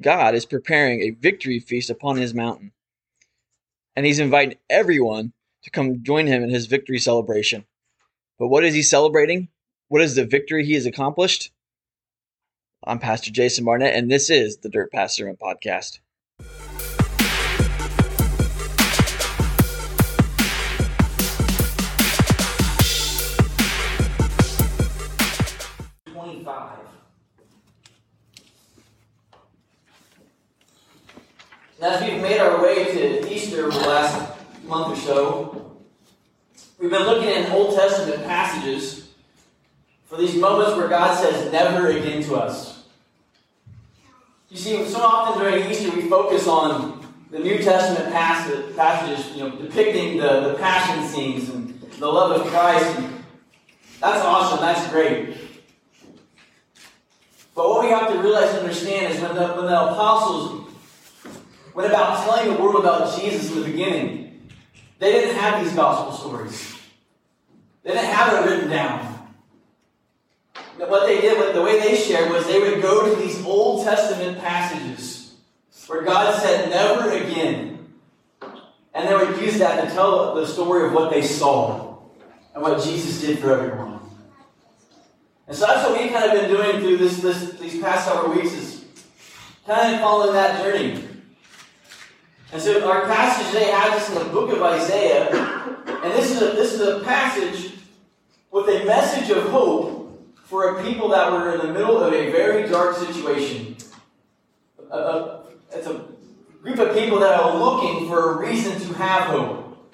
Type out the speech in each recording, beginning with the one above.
God is preparing a victory feast upon his mountain. And he's inviting everyone to come join him in his victory celebration. But what is he celebrating? What is the victory he has accomplished? I'm Pastor Jason Barnett, and this is the Dirt Path Sermon Podcast. As we've made our way to Easter over the last month or so, we've been looking at Old Testament passages for these moments where God says never again to us. You see, so often during Easter we focus on the New Testament passage, passages, you know, depicting the, the passion scenes and the love of Christ. That's awesome, that's great. But what we have to realize and understand is when the, when the apostles went about telling the world about Jesus in the beginning, they didn't have these gospel stories. They didn't have it written down. What they did, the way they shared, was they would go to these Old Testament passages where God said, never again. And they would use that to tell the story of what they saw and what Jesus did for everyone. And so that's what we've kind of been doing through this, this these past several weeks is kind of following that journey. And so our passage today has us in the book of Isaiah, and this is a, this is a passage with a message of hope for a people that were in the middle of a very dark situation. A, a, it's a group of people that are looking for a reason to have hope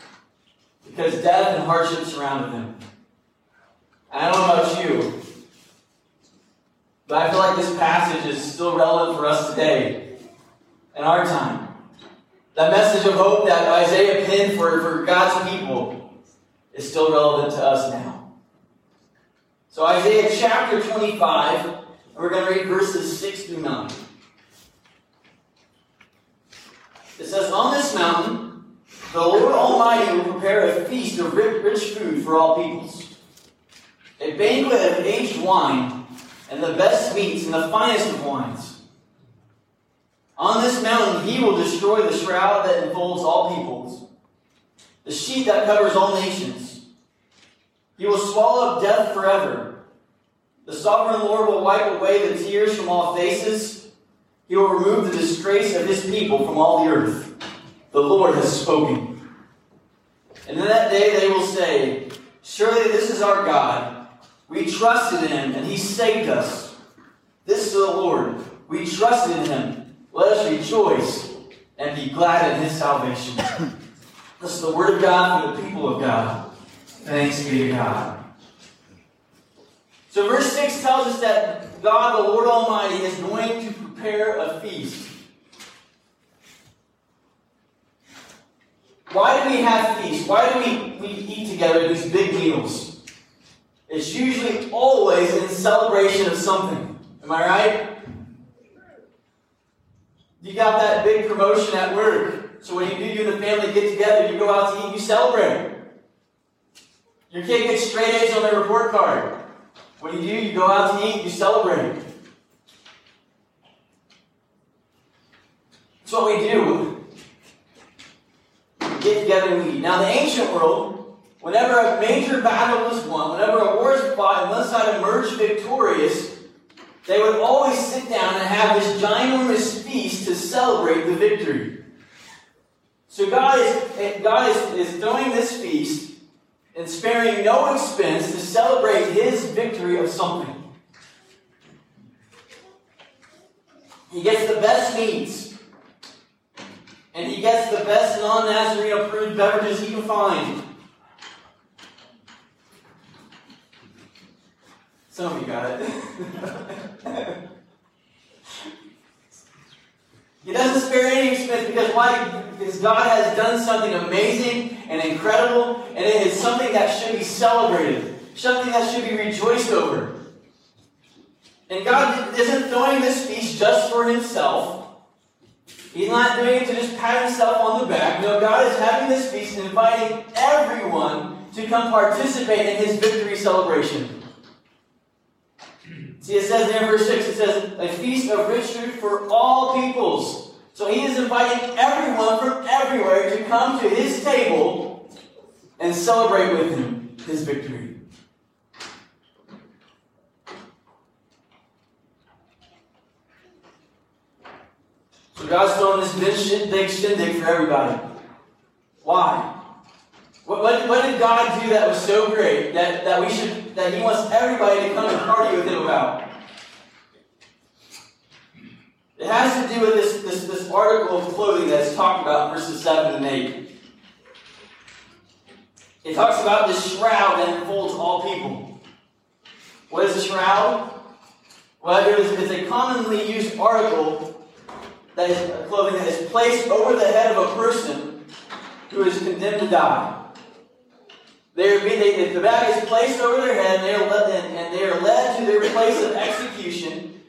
because death and hardship surrounded them. I don't know about you, but I feel like this passage is still relevant for us today, in our time. That message of hope that Isaiah penned for, for God's people is still relevant to us now. So, Isaiah chapter 25, and we're going to read verses 6 through 9. It says, On this mountain, the Lord Almighty will prepare a feast of rich food for all peoples, a banquet of aged wine, and the best meats and the finest of wines. On this mountain he will destroy the shroud that enfolds all peoples, the sheet that covers all nations. He will swallow up death forever. The sovereign Lord will wipe away the tears from all faces. He will remove the disgrace of his people from all the earth. The Lord has spoken. And in that day they will say, Surely this is our God. We trusted in him, and he saved us. This is the Lord. We trusted in him. Let us rejoice and be glad in his salvation. this is the word of God for the people of God. Thanks be to God. So, verse 6 tells us that God, the Lord Almighty, is going to prepare a feast. Why do we have feasts? Why do we, we eat together these big meals? It's usually always in celebration of something. Am I right? You got that big promotion at work. So when you do, you and the family get together, you go out to eat, you celebrate. Your kid gets straight A's on their report card. What do you do, you go out to eat, you celebrate. That's what we do. We get together and we eat. Now, the ancient world, whenever a major battle was won, whenever a war was fought, and one side emerged victorious, they would always sit down and have this ginormous feast to celebrate the victory. So God is, God is, is throwing this feast and sparing no expense to celebrate his victory of something. He gets the best meats. And he gets the best non-Nazarene approved beverages he can find. Some of you got it. he doesn't spare any expense because why? Because God has done something amazing and incredible, and it is something that should be celebrated, something that should be rejoiced over. And God isn't throwing this feast just for himself. He's not doing it to just pat himself on the back. No, God is having this feast and inviting everyone to come participate in his victory celebration. See, it says there in verse 6, it says, a feast of rich food for all peoples. So he is inviting everyone from everywhere to come to his table and celebrate with him his victory. So God's throwing this big shindig for everybody. Why? What, what, what, did God do that was so great that, that we should that He wants everybody to come and party with Him about? It has to do with this, this, this article of clothing that's talked about verses 7 and 8. It talks about this shroud that enfolds all people. What is a shroud? Well, it is, it's a commonly used article that is clothing that is placed over the head of a person who is condemned to die. They they, the bag is placed over their head, and they, are led, and they are led to their place of execution.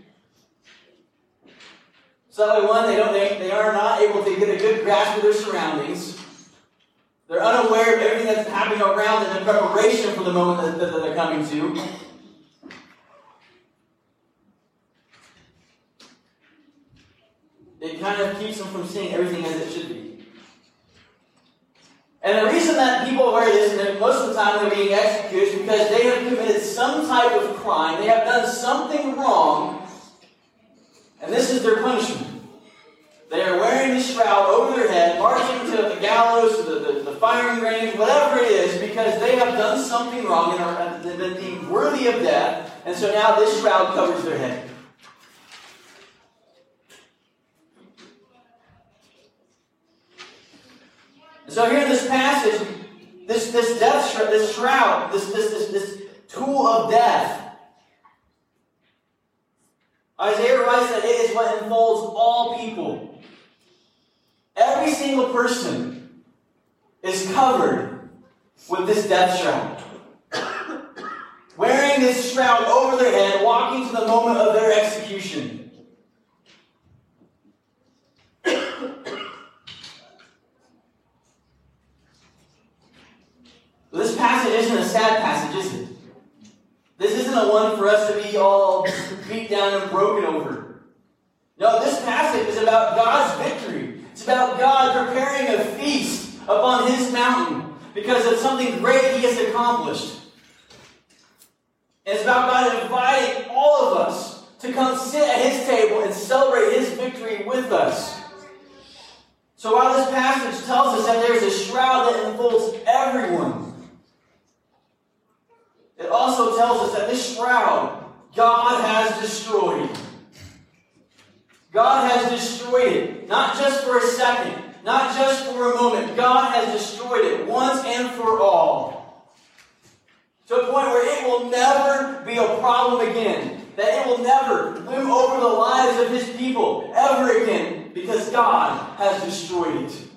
So that way, one, they, don't, they, they are not able to get a good grasp of their surroundings. They're unaware of everything that's happening around them in preparation for the moment that, that they're coming to. It kind of keeps them from seeing everything as it should be. And the reason that people wear this, and most of the time they're being executed, is because they have committed some type of crime. They have done something wrong, and this is their punishment. They are wearing the shroud over their head, marching to the gallows, to the, the, the firing range, whatever it is, because they have done something wrong and are been deemed worthy of death. And so now this shroud covers their head. So here in this passage, this, this death shroud, this shroud, this, this, this, this tool of death, Isaiah writes that it is what enfolds all people. Every single person is covered with this death shroud. Wearing this shroud over their head, walking to the moment of their execution. This passage isn't a sad passage, is it? This isn't a one for us to be all beat down and broken over. No, this passage is about God's victory. It's about God preparing a feast upon his mountain because of something great he has accomplished. It's about God inviting all of us to come sit at his table and celebrate his victory with us. So while this passage tells us that there's a shroud that enfolds everyone, also tells us that this shroud, God has destroyed. God has destroyed it, not just for a second, not just for a moment. God has destroyed it once and for all. To a point where it will never be a problem again. That it will never loom over the lives of his people ever again because God has destroyed it.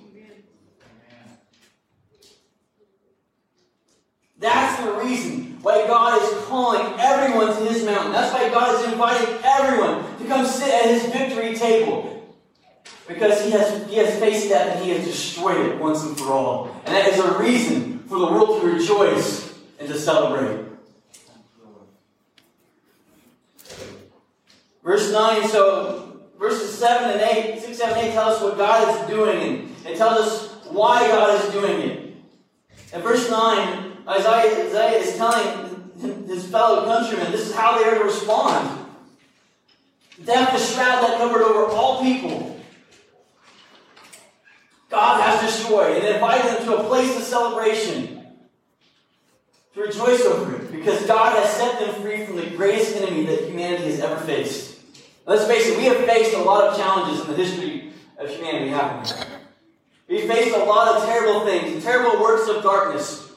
That's the reason why God is calling everyone to his mountain. That's why God is inviting everyone to come sit at his victory table. Because he has, he has faced death and he has destroyed it once and for all. And that is a reason for the world to rejoice and to celebrate. Verse 9, so verses 7 and 8, 6, 7, 8 tell us what God is doing, and it tells us why God is doing it. And verse 9 Isaiah, Isaiah is telling his fellow countrymen this is how they are to respond. Death, the shroud that covered over all people. God has destroyed and invited them to a place of celebration to rejoice over it because God has set them free from the greatest enemy that humanity has ever faced. Let's face it, we have faced a lot of challenges in the history of humanity, haven't we? We've faced a lot of terrible things, terrible works of darkness.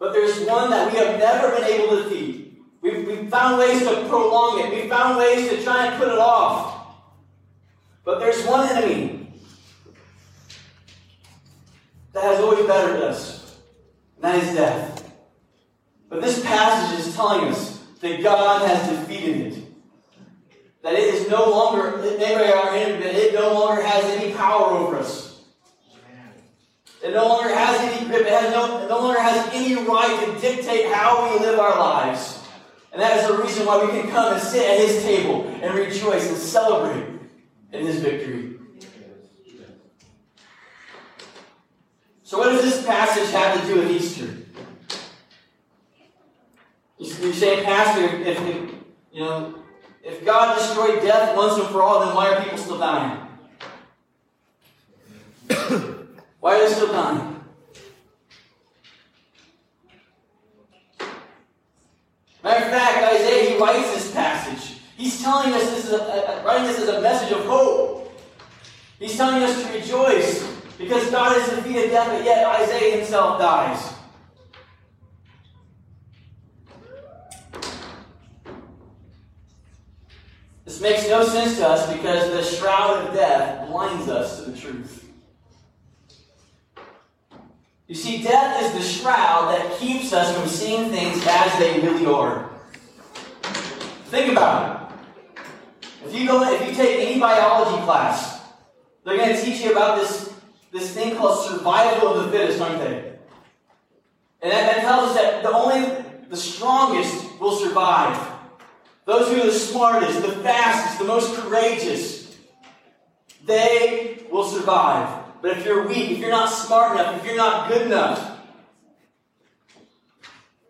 But there's one that we have never been able to defeat. We've, we've found ways to prolong it. We've found ways to try and put it off. But there's one enemy that has always bettered us, and that is death. But this passage is telling us that God has defeated it. That it is no longer, our enemy, that it no longer has any power over us. It no longer has any grip. It, has no, it no longer has any right to dictate how we live our lives. And that is the reason why we can come and sit at his table and rejoice and celebrate in his victory. So, what does this passage have to do with Easter? You're saying, Pastor, if, if you know, if God destroyed death once and for all, then why are people still dying? Why are they still dying? Matter of fact, Isaiah, he writes this passage. He's telling us this is a, writing this as a message of hope. He's telling us to rejoice because God has defeated death, but yet Isaiah himself dies. This makes no sense to us because the shroud of death blinds us to the truth. You see, death is the shroud that keeps us from seeing things as they really are. Think about it. If you go, if you take any biology class, they're going to teach you about this, this thing called survival of the fittest, aren't they? And that, that tells us that the only the strongest will survive. Those who are the smartest, the fastest, the most courageous, they will survive. But if you're weak, if you're not smart enough, if you're not good enough,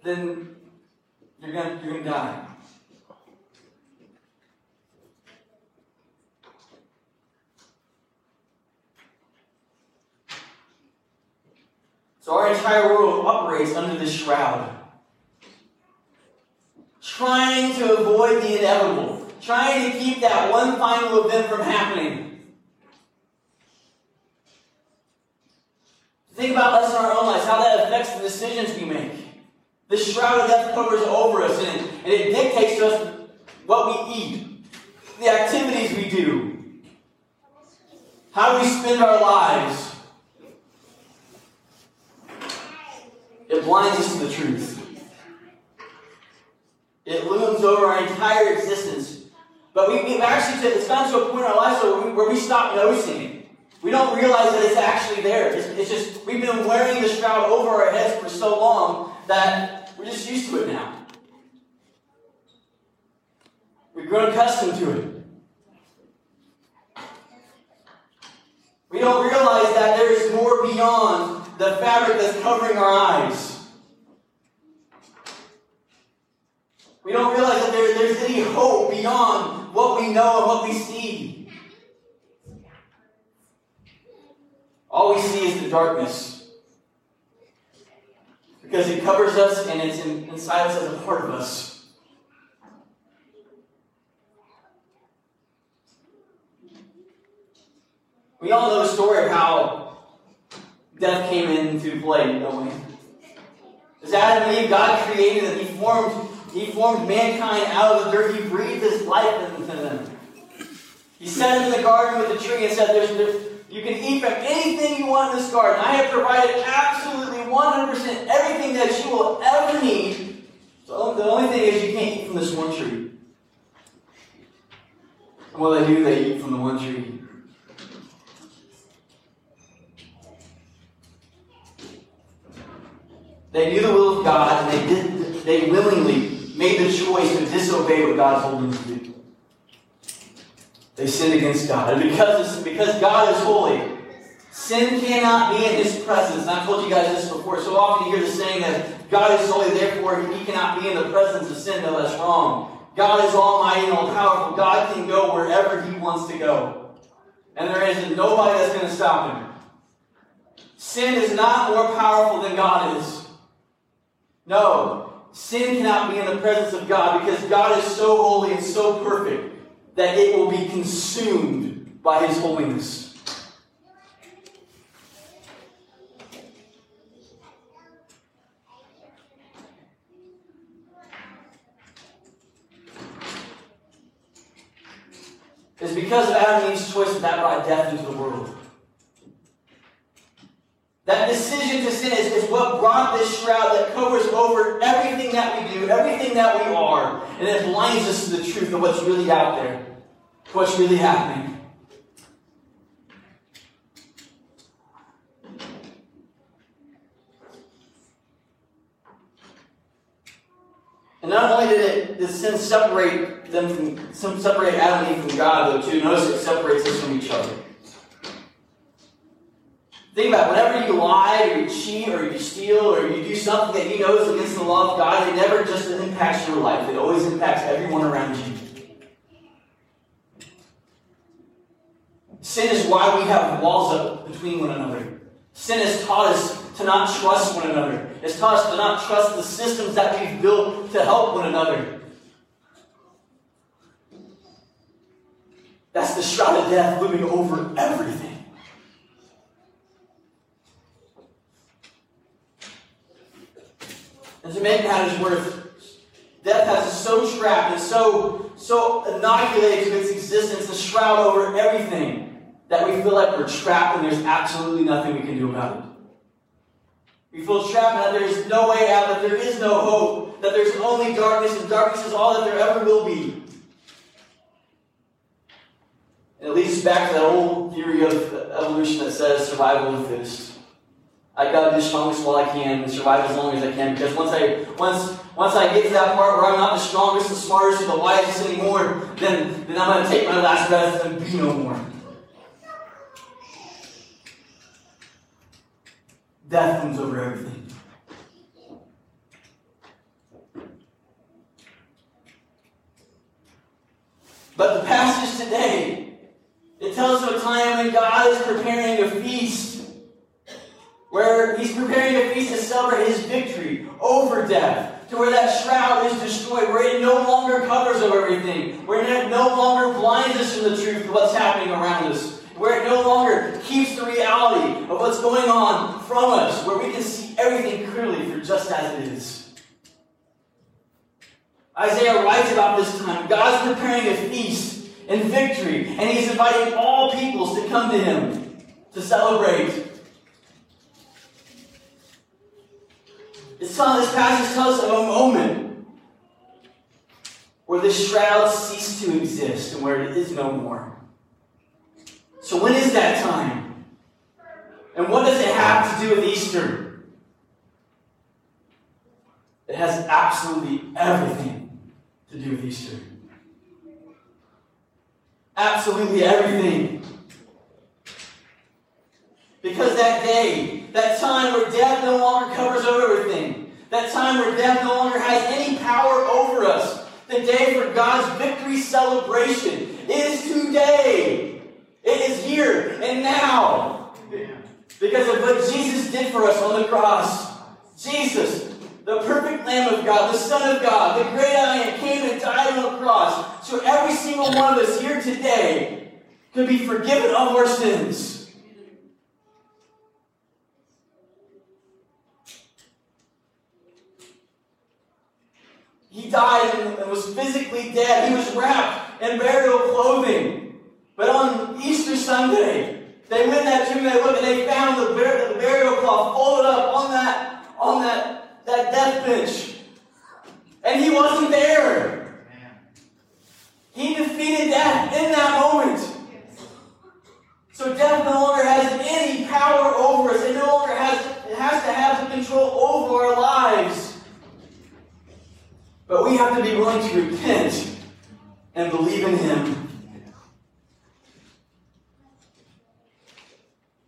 then you're going you're gonna die. So our entire world operates under this shroud. Trying to avoid the inevitable. Trying to keep that one final event from happening. Think about us in our own lives, how that affects the decisions we make. The shroud of death covers over us, and, and it dictates to us what we eat, the activities we do, how we spend our lives. It blinds us to the truth. It looms over our entire existence. But we, have actually, it's gotten to a point in our lives where we, where we stop noticing it. We don't realize that it's actually there. It's, it's, just, we've been wearing the shroud over our heads for so long that we're just used to it now. We've grown accustomed to it. We don't realize that there is more beyond the fabric that's covering our eyes. We don't realize that there, there's any hope beyond what we know and what we see. All we see is the darkness. Because it covers us and it's in, inside us as a part of us. We all know the story of how death came into play, don't we? As Adam and Eve, God created them. He formed, he formed mankind out of the dirt. He breathed his life into them. He set them in the garden with the tree and said, there's, there's, you can eat from anything you want in this garden. I have provided absolutely 100% everything that you will ever need. So the only thing is you can't eat from this one tree. And what they do, they eat from the one tree. They knew the will of God, and they did. They willingly made the choice to disobey what God told them to do. They sinned against God. And because, because God is holy, sin cannot be in his presence. And I've told you guys this before. So often you hear the saying that God is holy, therefore he cannot be in the presence of sin. No, that's wrong. God is almighty and all powerful. God can go wherever he wants to go. And there isn't nobody that's going to stop him. Sin is not more powerful than God is. No, sin cannot be in the presence of God because God is so holy and so perfect that it will be consumed by His holiness. It's because of Adam and Eve's choice that that brought death into the world. That decision to sin is, is what brought this shroud that covers over everything that we do, everything that we are, and it blinds us to the truth of what's really out there, what's really happening. And not only did it does sin separate them from some separate Adam and Eve from God though too? Notice it separates us from each other. Think about it. Whenever you lie or you cheat or you steal or you do something that you know is against the law of God, it never just impacts your life. It always impacts everyone around you. Sin is why we have walls up between one another. Sin has taught us to not trust one another. It's taught us to not trust the systems that we've built to help one another. That's the shroud of death looming over everything. And to make matters worse, death has so trapped and so so inoculated to its existence, a shroud over everything, that we feel like we're trapped and there's absolutely nothing we can do about it. We feel trapped and that there is no way out, that there is no hope, that there's only darkness, and darkness is all that there ever will be. And it leads back to that old theory of evolution that says survival the fittest. I gotta be the strongest while I can and survive as long as I can because once I once once I get to that part where I'm not the strongest, the smartest, the wisest anymore, then then I'm gonna take my last breath and be no more. Death comes over everything. But the passage today, it tells of a time when God is preparing a feast, where He's preparing a feast to celebrate His victory over death, to where that shroud is destroyed, where it no longer covers over everything, where it no longer blinds us from the truth of what's happening around us where it no longer keeps the reality of what's going on from us, where we can see everything clearly for just as it is. Isaiah writes about this time. God's preparing a feast and victory, and he's inviting all peoples to come to him to celebrate. This, this passage tells us of a moment where the shroud ceased to exist and where it is no more. So, when is that time? And what does it have to do with Easter? It has absolutely everything to do with Easter. Absolutely everything. Because that day, that time where death no longer covers over everything, that time where death no longer has any power over us, the day for God's victory celebration is today. It is here and now. Because of what Jesus did for us on the cross. Jesus, the perfect Lamb of God, the Son of God, the great I am, came and died on the cross. So every single one of us here today could be forgiven of our sins. He died and was physically dead. He was wrapped in burial clothing. But on Easter Sunday, they went in that tomb, they looked, and they found the, the burial cloth folded up on that, on that, that death bench. And he wasn't there. He defeated death in that moment. So death no longer has any power over us. It no longer has, it has to have the control over our lives. But we have to be willing to repent and believe in him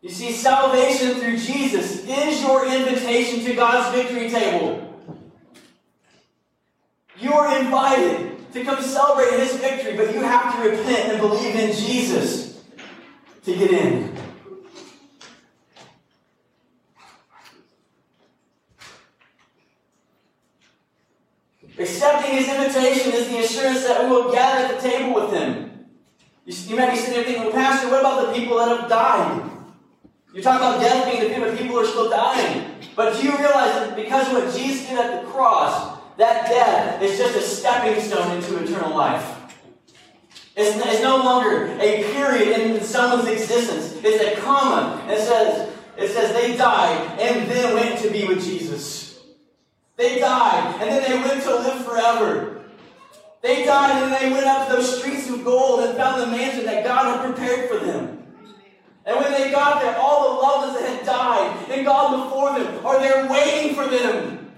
You see, salvation through Jesus is your invitation to God's victory table. You are invited to come celebrate His victory, but you have to repent and believe in Jesus to get in. Accepting His invitation is the assurance that we will gather at the table with Him. You, you might be sitting there thinking, well, Pastor, what about the people that have died? You talk about death being defeated, but people are still dying. But do you realize that because of what Jesus did at the cross, that death is just a stepping stone into eternal life? It's, it's no longer a period in someone's existence. It's a comma. It says, it says they died and then went to be with Jesus. They died and then they went to live forever. They died and then they went up to those streets of gold and found the mansion that God had prepared for them. And when they got there, all the loved ones that had died and gone before them are there waiting for them.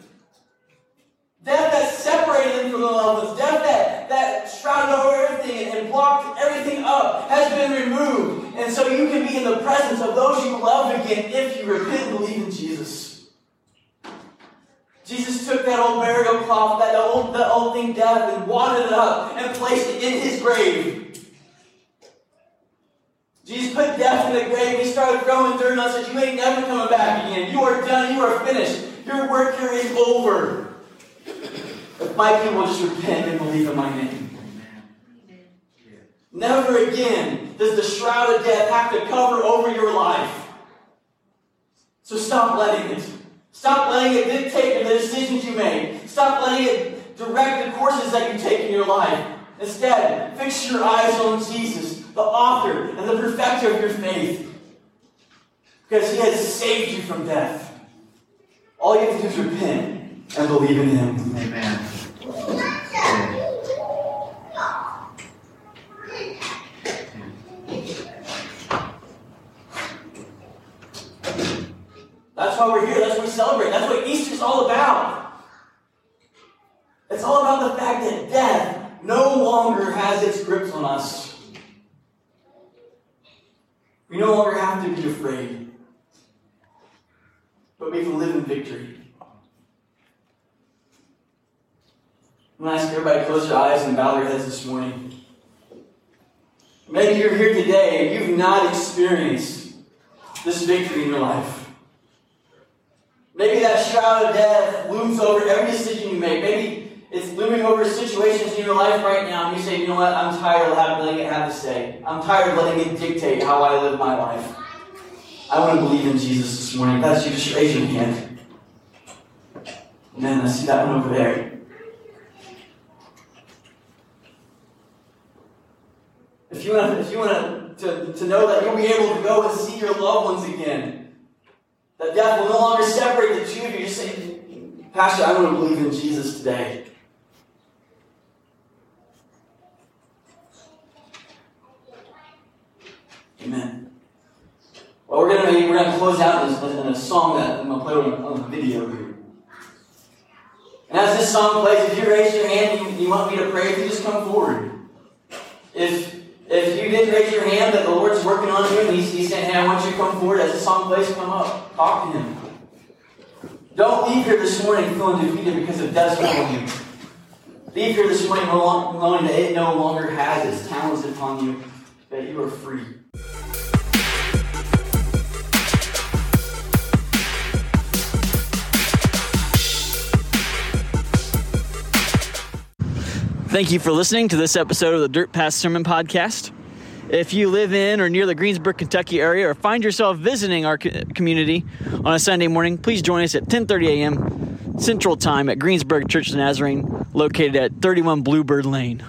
Death that separated them from the loved ones. Death that, that shrouded over everything and, and blocked everything up has been removed. And so you can be in the presence of those you love again if you repent and believe in Jesus. Jesus took that old burial cloth, that old, that old thing death, and wadded it up and placed it in his grave. Jesus put death in the grave. He started throwing dirt and said, You ain't never coming back again. You are done. You are finished. Your work here is over. If my people just repent and believe in my name. Never again does the shroud of death have to cover over your life. So stop letting it. Stop letting it dictate the decisions you make. Stop letting it direct the courses that you take in your life. Instead, fix your eyes on Jesus, the author and the perfecter of your faith. Because he has saved you from death. All you have to do is repent and believe in him. Amen. That's why we're here. That's what we celebrate. That's what Easter's all about. It's all about the fact that death no longer has its grips on us. We no longer have to be afraid, but we can live in victory. I'm going to ask everybody to close your eyes and bow their heads this morning. Maybe you're here today and you've not experienced this victory in your life. Maybe that shroud of death looms over every decision you make. Maybe it's looming over situations in your life right now, and you say, you know what, I'm tired of having, letting it have to say. I'm tired of letting it dictate how I live my life. I want to believe in Jesus this morning. That's you, just raise your hand. Amen. I see that one over there. If you want, if you want to, to, to know that you'll be able to go and see your loved ones again, that death will no longer separate the two of you. Just say, Pastor, I want to believe in Jesus today. Amen. Well, we're gonna we're gonna close out this in a song that I'm gonna play on, the video here. And as this song plays, if you raise your hand and you, you want me to pray, if you just come forward. If if you didn't raise your hand that the Lord's working on you and He's, he's saying, Hey, I want you to come forward as the song plays, come up. Talk to Him. Don't leave here this morning feeling defeated because of death on you. Leave here this morning knowing that it no longer has its talons upon you, that you are free. Thank you for listening to this episode of the Dirt Path Sermon Podcast. If you live in or near the Greensburg, Kentucky area, or find yourself visiting our community on a Sunday morning, please join us at 10:30 a.m. Central Time at Greensburg Church of Nazarene, located at 31 Bluebird Lane.